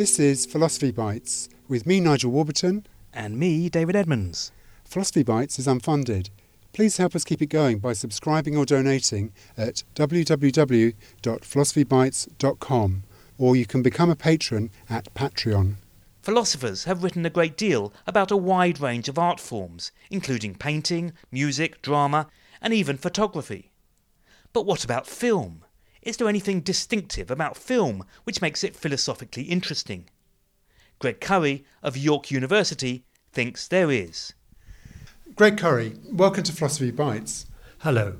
This is Philosophy Bites with me, Nigel Warburton. And me, David Edmonds. Philosophy Bites is unfunded. Please help us keep it going by subscribing or donating at www.philosophybites.com or you can become a patron at Patreon. Philosophers have written a great deal about a wide range of art forms, including painting, music, drama, and even photography. But what about film? Is there anything distinctive about film which makes it philosophically interesting? Greg Currie of York University thinks there is. Greg Currie, welcome to Philosophy Bites. Hello.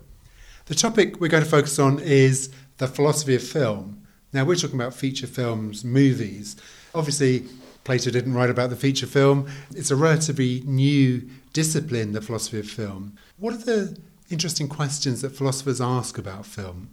The topic we're going to focus on is the philosophy of film. Now, we're talking about feature films, movies. Obviously, Plato didn't write about the feature film. It's a relatively new discipline, the philosophy of film. What are the interesting questions that philosophers ask about film?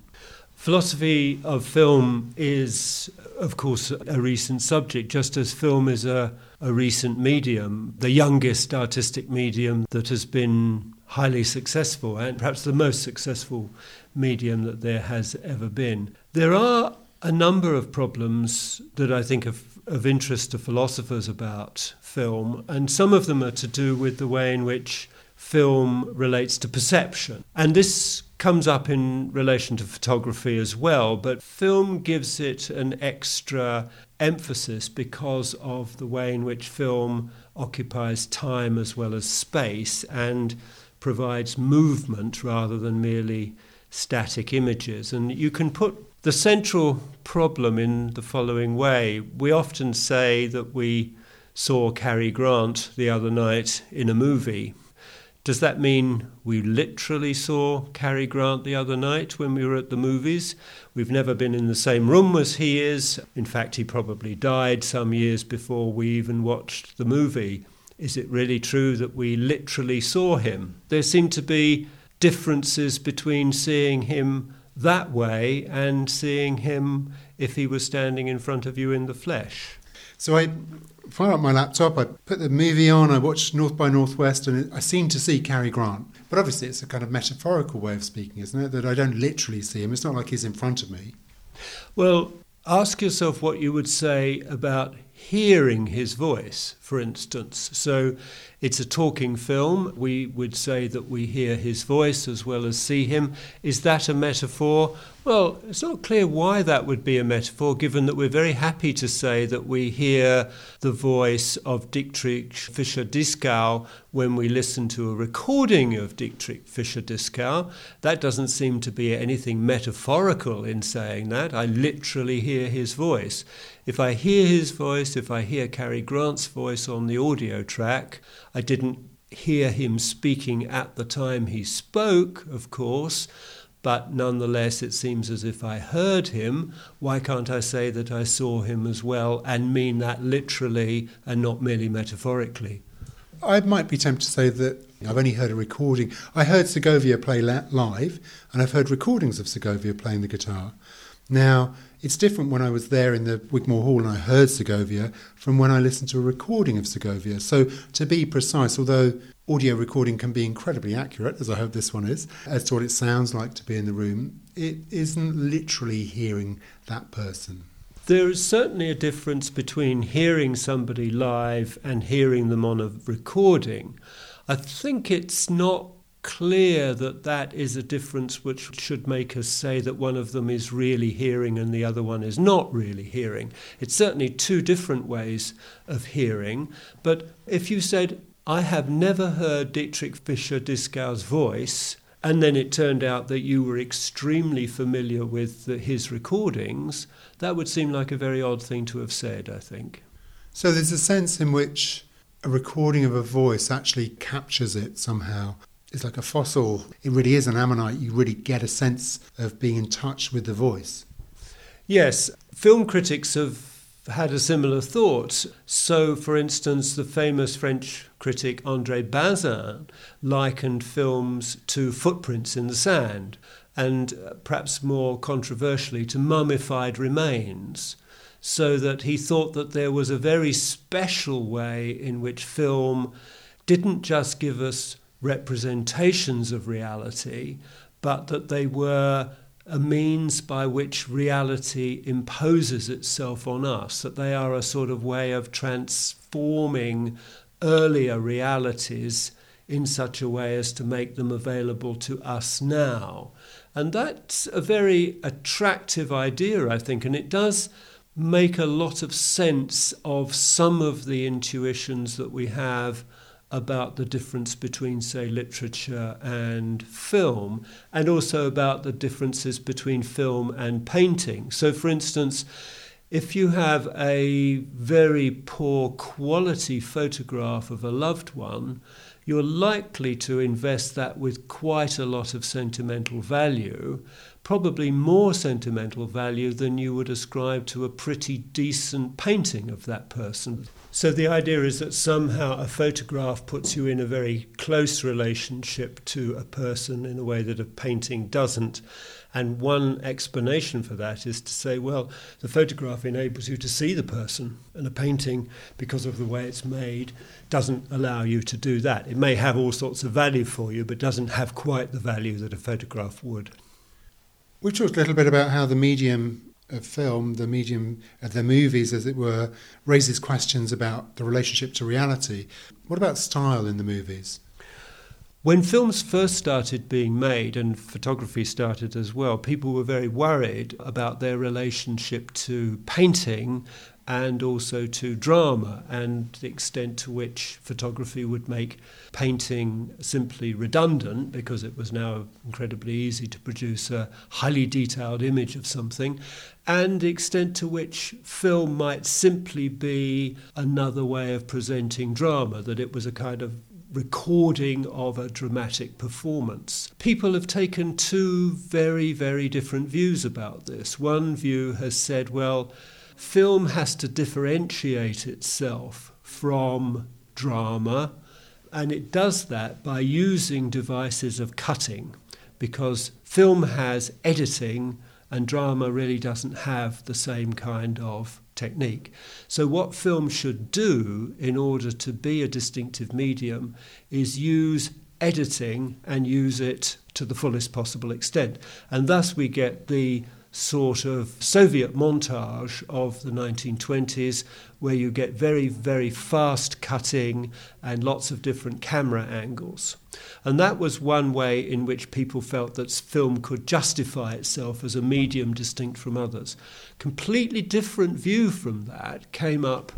Philosophy of film is, of course, a recent subject, just as film is a, a recent medium, the youngest artistic medium that has been highly successful and perhaps the most successful medium that there has ever been. There are a number of problems that I think are of interest to philosophers about film, and some of them are to do with the way in which film relates to perception. And this comes up in relation to photography as well, but film gives it an extra emphasis because of the way in which film occupies time as well as space and provides movement rather than merely static images. And you can put the central problem in the following way. We often say that we saw Cary Grant the other night in a movie. Does that mean we literally saw Cary Grant the other night when we were at the movies? We've never been in the same room as he is. In fact, he probably died some years before we even watched the movie. Is it really true that we literally saw him? There seem to be differences between seeing him that way and seeing him if he was standing in front of you in the flesh. So I fire up my laptop, I put the movie on, I watch North by Northwest, and I seem to see Cary Grant. But obviously, it's a kind of metaphorical way of speaking, isn't it? That I don't literally see him. It's not like he's in front of me. Well, ask yourself what you would say about hearing his voice, for instance. So it's a talking film. We would say that we hear his voice as well as see him. Is that a metaphor? Well, it's not clear why that would be a metaphor, given that we're very happy to say that we hear the voice of Dietrich Fischer-Dieskau when we listen to a recording of Dietrich Fischer-Dieskau. That doesn't seem to be anything metaphorical in saying that. I literally hear his voice. If I hear his voice, if I hear Cary Grant's voice on the audio track, I didn't hear him speaking at the time he spoke, of course, but nonetheless it seems as if I heard him. Why can't I say that I saw him as well and mean that literally and not merely metaphorically? I might be tempted to say that I've only heard a recording. I heard Segovia play live, and I've heard recordings of Segovia playing the guitar. Now, it's different when I was there in the Wigmore Hall and I heard Segovia from when I listened to a recording of Segovia. So, to be precise, although audio recording can be incredibly accurate, as I hope this one is, as to what it sounds like to be in the room, it isn't literally hearing that person. There is certainly a difference between hearing somebody live and hearing them on a recording. I think it's not clear that that is a difference which should make us say that one of them is really hearing and the other one is not really hearing. It's certainly two different ways of hearing, but if you said, I have never heard Dietrich Fischer-Dieskau's voice, and then it turned out that you were extremely familiar with the, his recordings, that would seem like a very odd thing to have said, I think. So there's a sense in which a recording of a voice actually captures it somehow. It's like a fossil. It really is an ammonite. You really get a sense of being in touch with the voice. Yes, film critics have had a similar thought. So, for instance, the famous French critic André Bazin likened films to footprints in the sand, and uh, perhaps more controversially, to mummified remains. So that he thought that there was a very special way in which film didn't just give us representations of reality, but that they were a means by which reality imposes itself on us, that they are a sort of way of transforming earlier realities in such a way as to make them available to us now. And that's a very attractive idea, I think, and it does make a lot of sense of some of the intuitions that we have about the difference between, say, literature and film, and also about the differences between film and painting. So, for instance, if you have a very poor quality photograph of a loved one, you're likely to invest that with quite a lot of sentimental value, probably more sentimental value than you would ascribe to a pretty decent painting of that person. So the idea is that somehow a photograph puts you in a very close relationship to a person in a way that a painting doesn't. And one explanation for that is to say, well, the photograph enables you to see the person, and a painting, because of the way it's made, doesn't allow you to do that. It may have all sorts of value for you, but doesn't have quite the value that a photograph would. We've talked a little bit about how the medium of film, the medium of the movies, as it were, raises questions about the relationship to reality. What about style in the movies? When films first started being made and photography started as well, people were very worried about their relationship to painting and also to drama and the extent to which photography would make painting simply redundant because it was now incredibly easy to produce a highly detailed image of something and the extent to which film might simply be another way of presenting drama that it was a kind of recording of a dramatic performance. People have taken two very, very different views about this. One view has said, well, film has to differentiate itself from drama, and it does that by using devices of cutting, because film has editing and drama really doesn't have the same kind of technique. So, what film should do in order to be a distinctive medium is use editing and use it to the fullest possible extent. And thus, we get the sort of Soviet montage of the 1920s, where you get very, very fast cutting and lots of different camera angles. And that was one way in which people felt that film could justify itself as a medium distinct from others. Completely different view from that came up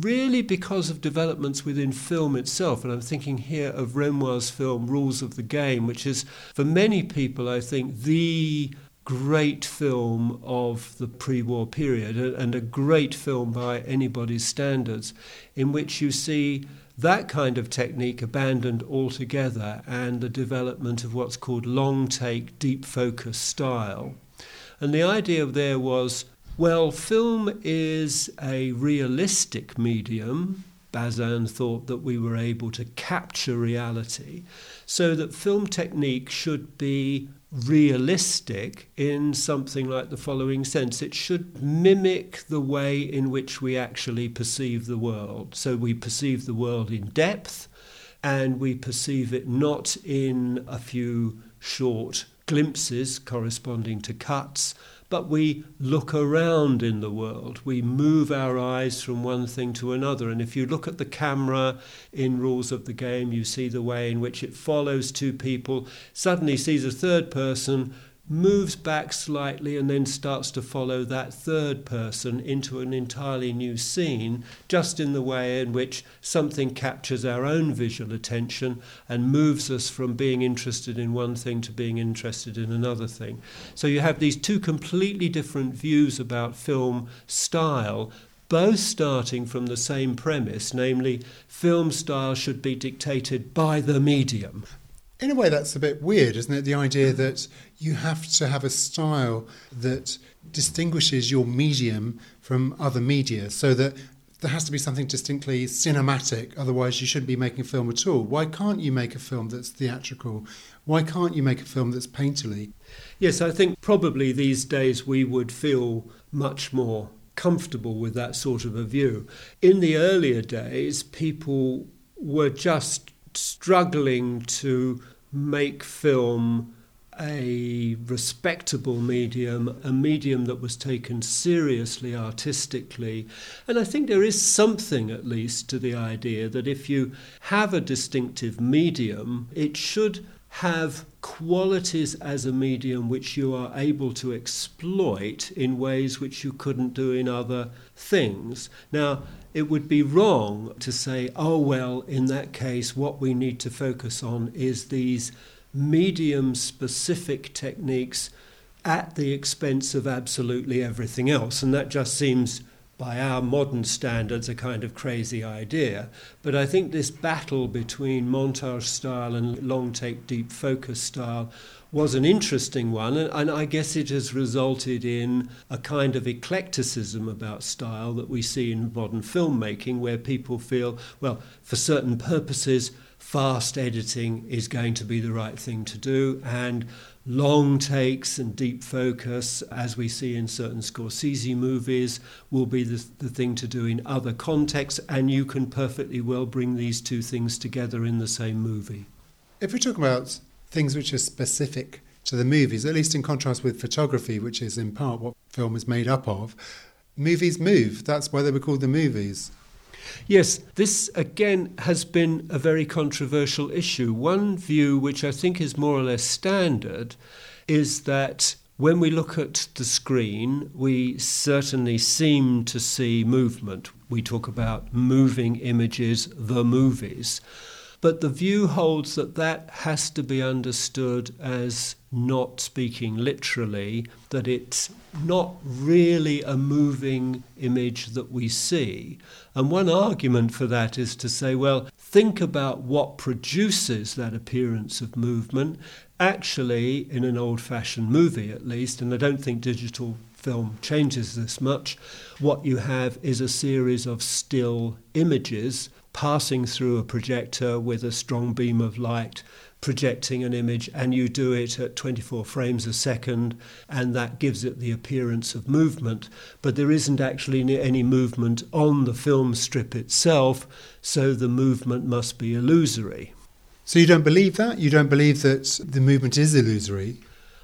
really because of developments within film itself. And I'm thinking here of Renoir's film Rules of the Game, which is, for many people, I think, the great film of the pre war period and a great film by anybody's standards, in which you see that kind of technique abandoned altogether and the development of what's called long take, deep focus style. And the idea there was well, film is a realistic medium. Bazin thought that we were able to capture reality, so that film technique should be realistic in something like the following sense it should mimic the way in which we actually perceive the world. So we perceive the world in depth and we perceive it not in a few short glimpses corresponding to cuts but we look around in the world. We move our eyes from one thing to another. And if you look at the camera in Rules of the Game, you see the way in which it follows two people, suddenly sees a third person moves back slightly and then starts to follow that third person into an entirely new scene, just in the way in which something captures our own visual attention and moves us from being interested in one thing to being interested in another thing. So you have these two completely different views about film style. Both starting from the same premise, namely, film style should be dictated by the medium in a way, that's a bit weird, isn't it? The idea that you have to have a style that distinguishes your medium from other media, so that there has to be something distinctly cinematic, otherwise, you shouldn't be making film at all. Why can't you make a film that's theatrical? Why can't you make a film that's painterly? Yes, I think probably these days we would feel much more comfortable with that sort of a view. In the earlier days, people were just struggling to make film a respectable medium, a medium that was taken seriously artistically. And I think there is something, at least, to the idea that if you have a distinctive medium, it should have qualities as a medium which you are able to exploit in ways which you couldn't do in other things. Now, it would be wrong to say, oh, well, in that case, what we need to focus on is these medium specific techniques at the expense of absolutely everything else. And that just seems, by our modern standards, a kind of crazy idea. But I think this battle between montage style and long take deep focus style was an interesting one, and I guess it has resulted in a kind of eclecticism about style that we see in modern filmmaking, where people feel, well, for certain purposes, fast editing is going to be the right thing to do, and long takes and deep focus, as we see in certain Scorsese movies, will be the, the thing to do in other contexts, and you can perfectly well bring these two things together in the same movie. If we talk about things which are specific to the movies, at least in contrast with photography, which is in part what film is made up of, movies move. That's why they were called the movies. Yes, this again has been a very controversial issue. One view, which I think is more or less standard, is that when we look at the screen, we certainly seem to see movement. We talk about moving images, the movies. But the view holds that that has to be understood as not speaking literally, that it's not really a moving image that we see. And one argument for that is to say, well, think about what produces that appearance of movement. Actually, in an old fashioned movie at least, and I don't think digital film changes this much, what you have is a series of still images passing through a projector with a strong beam of light projecting an image and you do it at 24 frames a second and that gives it the appearance of movement but there isn't actually any movement on the film strip itself so the movement must be illusory so you don't believe that you don't believe that the movement is illusory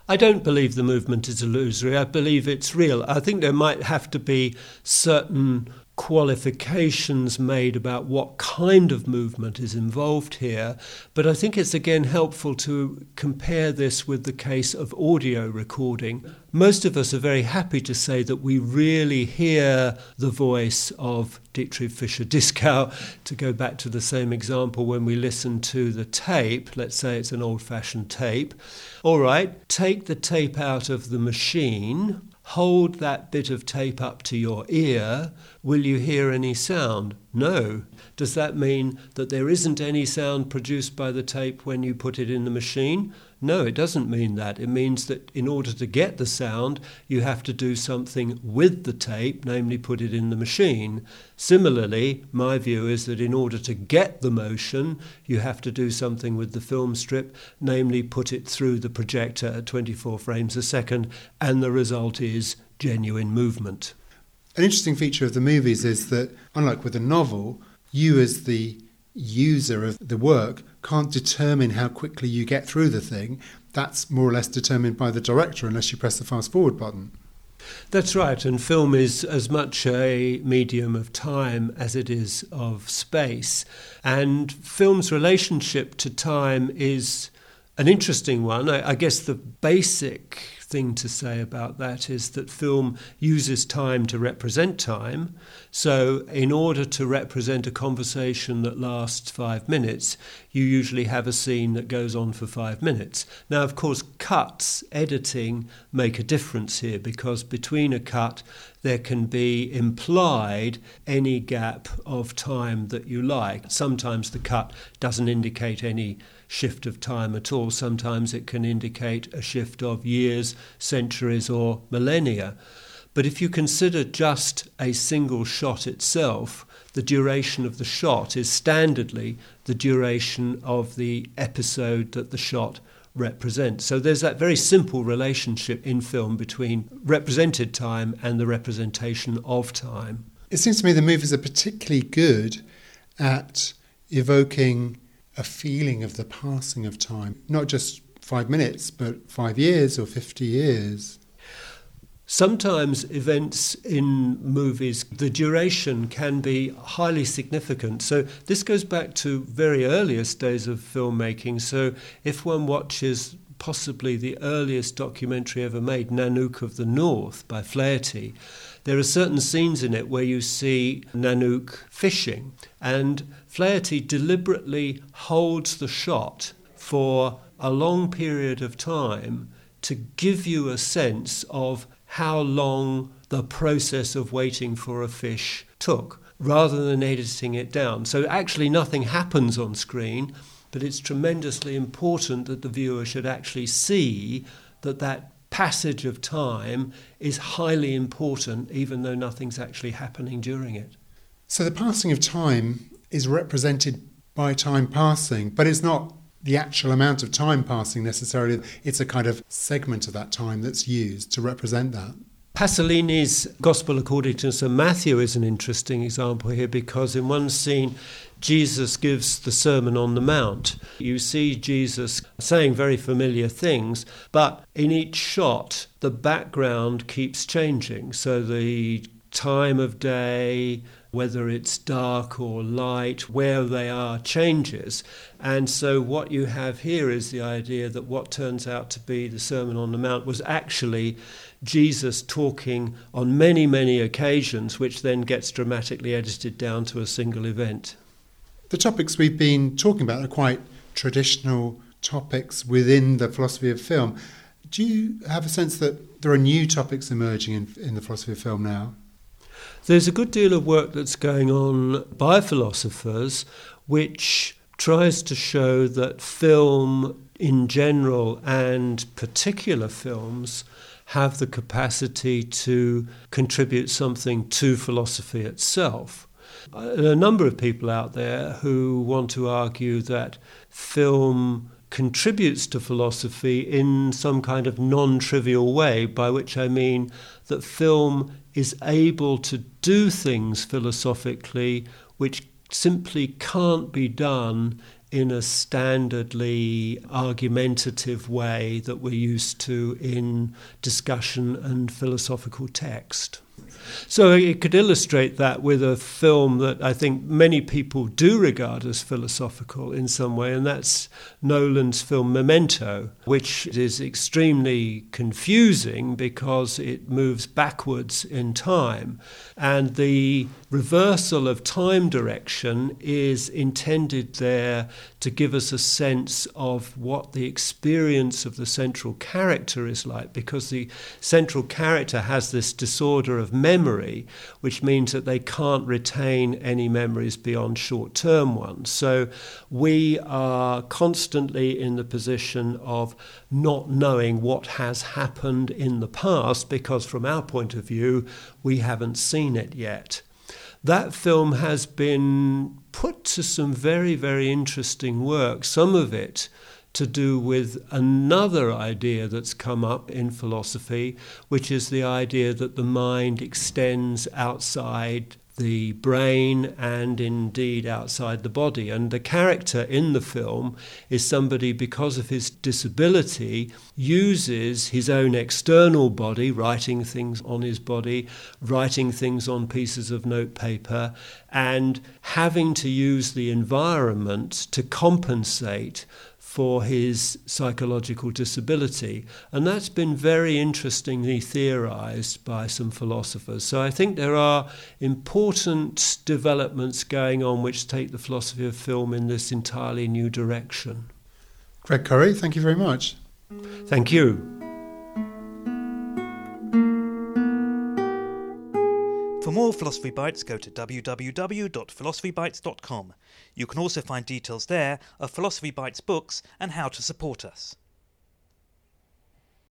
I don't believe the movement is illusory. I believe it's real. I think there might have to be certain qualifications made about what kind of movement is involved here, but I think it's again helpful to compare this with the case of audio recording. Most of us are very happy to say that we really hear the voice of Dietrich Fischer-Dieskau. To go back to the same example, when we listen to the tape, let's say it's an old fashioned tape, all right, take the tape out of the machine hold that bit of tape up to your ear, will you hear any sound? No. Does that mean that there isn't any sound produced by the tape when you put it in the machine? No, it doesn't mean that. It means that in order to get the sound, you have to do something with the tape, namely put it in the machine. Similarly, my view is that in order to get the motion, you have to do something with the film strip, namely put it through the projector at 24 frames a second, and the result is genuine movement. An interesting feature of the movies is that, unlike with a novel, you as the user of the work can't determine how quickly you get through the thing. That's more or less determined by the director unless you press the fast forward button. That's right, and film is as much a medium of time as it is of space. And film's relationship to time is an interesting one. I, I guess the basic thing to say about that is that film uses time to represent time. So, in order to represent a conversation that lasts five minutes, you usually have a scene that goes on for five minutes. Now, of course, cuts, editing make a difference here because between a cut, there can be implied any gap of time that you like. Sometimes the cut doesn't indicate any shift of time at all. Sometimes it can indicate a shift of years, centuries, or millennia. But if you consider just a single shot itself, the duration of the shot is standardly the duration of the episode that the shot represents. So there's that very simple relationship in film between represented time and the representation of time. It seems to me the movies are particularly good at evoking a feeling of the passing of time, not just five minutes, but five years or 50 years. Sometimes events in movies, the duration can be highly significant. So, this goes back to very earliest days of filmmaking. So, if one watches possibly the earliest documentary ever made, Nanook of the North by Flaherty, there are certain scenes in it where you see Nanook fishing, and Flaherty deliberately holds the shot for a long period of time to give you a sense of how long the process of waiting for a fish took rather than editing it down. So actually, nothing happens on screen, but it's tremendously important that the viewer should actually see that that passage of time is highly important, even though nothing's actually happening during it. So the passing of time is represented by time passing, but it's not the actual amount of time passing necessarily. It's a kind of segment of that time that's used to represent that. Pasolini's Gospel according to St. Matthew is an interesting example here because in one scene, Jesus gives the Sermon on the Mount. You see Jesus saying very familiar things, but in each shot, the background keeps changing. So the time of day, whether it's dark or light, where they are changes. And so, what you have here is the idea that what turns out to be the Sermon on the Mount was actually Jesus talking on many, many occasions, which then gets dramatically edited down to a single event. The topics we've been talking about are quite traditional topics within the philosophy of film. Do you have a sense that there are new topics emerging in, in the philosophy of film now? There's a good deal of work that's going on by philosophers which tries to show that film in general and particular films have the capacity to contribute something to philosophy itself. There are A number of people out there who want to argue that film contributes to philosophy in some kind of non trivial way, by which I mean that film is able to do things philosophically which simply can't be done in a standardly argumentative way that we're used to in discussion and philosophical text. So it could illustrate that with a film that I think many people do regard as philosophical in some way, and that's Nolan's film Memento, which is extremely confusing because it moves backwards in time. And the reversal of time direction is intended there to give us a sense of what the experience of the central character is like, because the central character has this disorder of memory, which means that they can't retain any memories beyond short term ones. So we are constantly in the position of not knowing what has happened in the past, because from our point of view, we haven't seen it yet. That film has been put to some very, very interesting work, some of it to do with another idea that's come up in philosophy, which is the idea that the mind extends outside the brain and indeed outside the body. And the character in the film is somebody, because of his disability, uses his own external body, writing things on his body, writing things on pieces of notepaper, and having to use the environment to compensate for his psychological disability. And that's been very interestingly theorized by some philosophers. So I think there are important developments going on which take the philosophy of film in this entirely new direction. Greg Currie, thank you very much. Thank you. More Philosophy Bites, go to www.philosophybites.com. You can also find details there of Philosophy Bites books and how to support us.